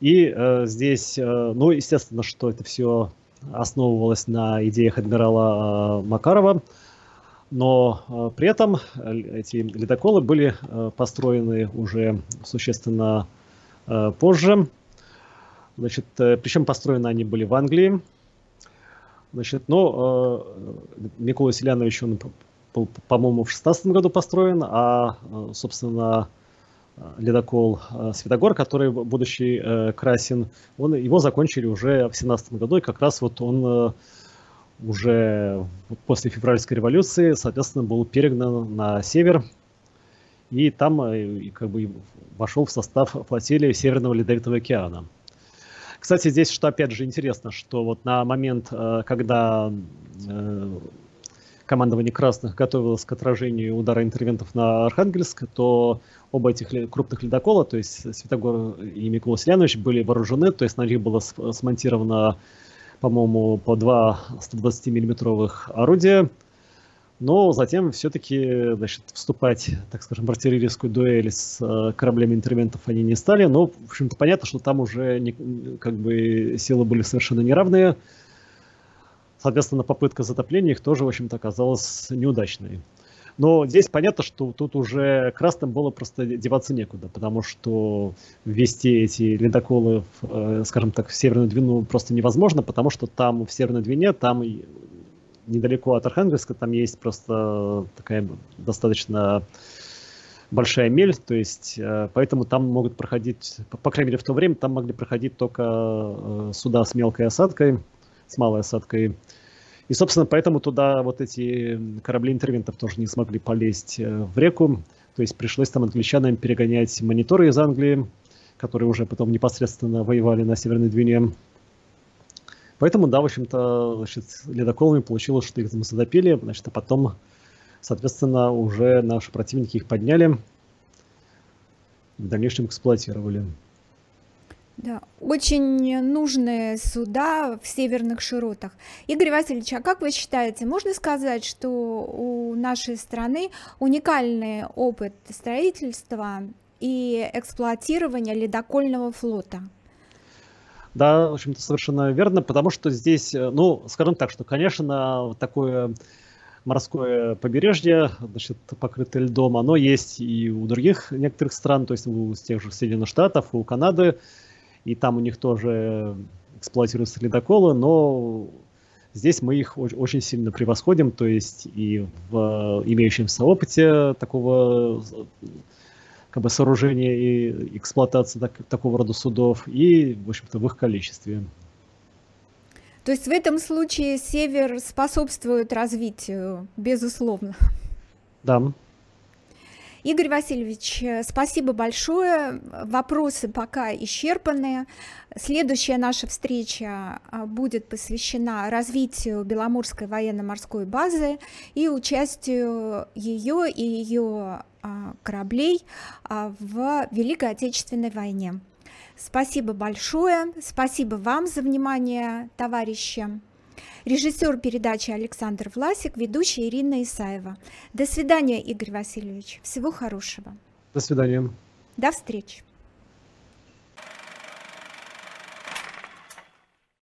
И э, здесь, э, ну, естественно, что это все основывалось на идеях адмирала э, Макарова, но э, при этом эти ледоколы были э, построены уже существенно э, позже. Значит, э, причем построены они были в Англии, Значит, но э, Микола Селянович, он, по-моему, в 16 году построен, а, э, собственно, ледокол э, Светогор, который, будущий э, Красин, он, его закончили уже в 17 году, и как раз вот он э, уже после февральской революции, соответственно, был перегнан на север, и там э, как бы вошел в состав флотилии Северного Ледовитого океана. Кстати, здесь что опять же интересно, что вот на момент, э, когда э, командование красных готовилось к отражению удара интервентов на Архангельск, то оба этих крупных ледокола, то есть Святогор и Микола Селянович, были вооружены, то есть на них было смонтировано, по-моему, по два 120 миллиметровых орудия, но затем все-таки значит, вступать, так скажем, в артиллерийскую дуэль с э, кораблями интервентов они не стали. Но, в общем-то, понятно, что там уже не, как бы силы были совершенно неравные. Соответственно, попытка затопления их тоже, в общем-то, оказалась неудачной. Но здесь понятно, что тут уже красным было просто деваться некуда, потому что ввести эти ледоколы, э, скажем так, в Северную Двину просто невозможно, потому что там в Северной Двине, там недалеко от Архангельска, там есть просто такая достаточно большая мель, то есть э, поэтому там могут проходить, по крайней мере в то время, там могли проходить только э, суда с мелкой осадкой, с малой осадкой. И, собственно, поэтому туда вот эти корабли интервентов тоже не смогли полезть э, в реку. То есть пришлось там англичанам перегонять мониторы из Англии, которые уже потом непосредственно воевали на Северной Двине. Поэтому, да, в общем-то, значит, ледоколами получилось, что их там затопили, значит, а потом, соответственно, уже наши противники их подняли, в дальнейшем эксплуатировали. Очень нужные суда в северных широтах. Игорь Васильевич, а как вы считаете, можно сказать, что у нашей страны уникальный опыт строительства и эксплуатирования ледокольного флота? Да, в общем-то, совершенно верно, потому что здесь, э, ну, скажем так, что, конечно, такое морское побережье, значит, покрытое льдом, оно есть и у других некоторых стран, то есть у тех же Соединенных Штатов, у Канады, и там у них тоже эксплуатируются ледоколы, но здесь мы их очень сильно превосходим, то есть и в имеющемся опыте такого как бы сооружения и эксплуатации так, такого рода судов, и, в общем-то, в их количестве. То есть в этом случае север способствует развитию, безусловно. Да. Игорь Васильевич, спасибо большое. Вопросы пока исчерпаны. Следующая наша встреча а, будет посвящена развитию Беломорской военно-морской базы и участию ее и ее а, кораблей а, в Великой Отечественной войне. Спасибо большое. Спасибо вам за внимание, товарищи. Режиссер передачи Александр Власик, ведущая Ирина Исаева. До свидания, Игорь Васильевич. Всего хорошего. До свидания. До встречи.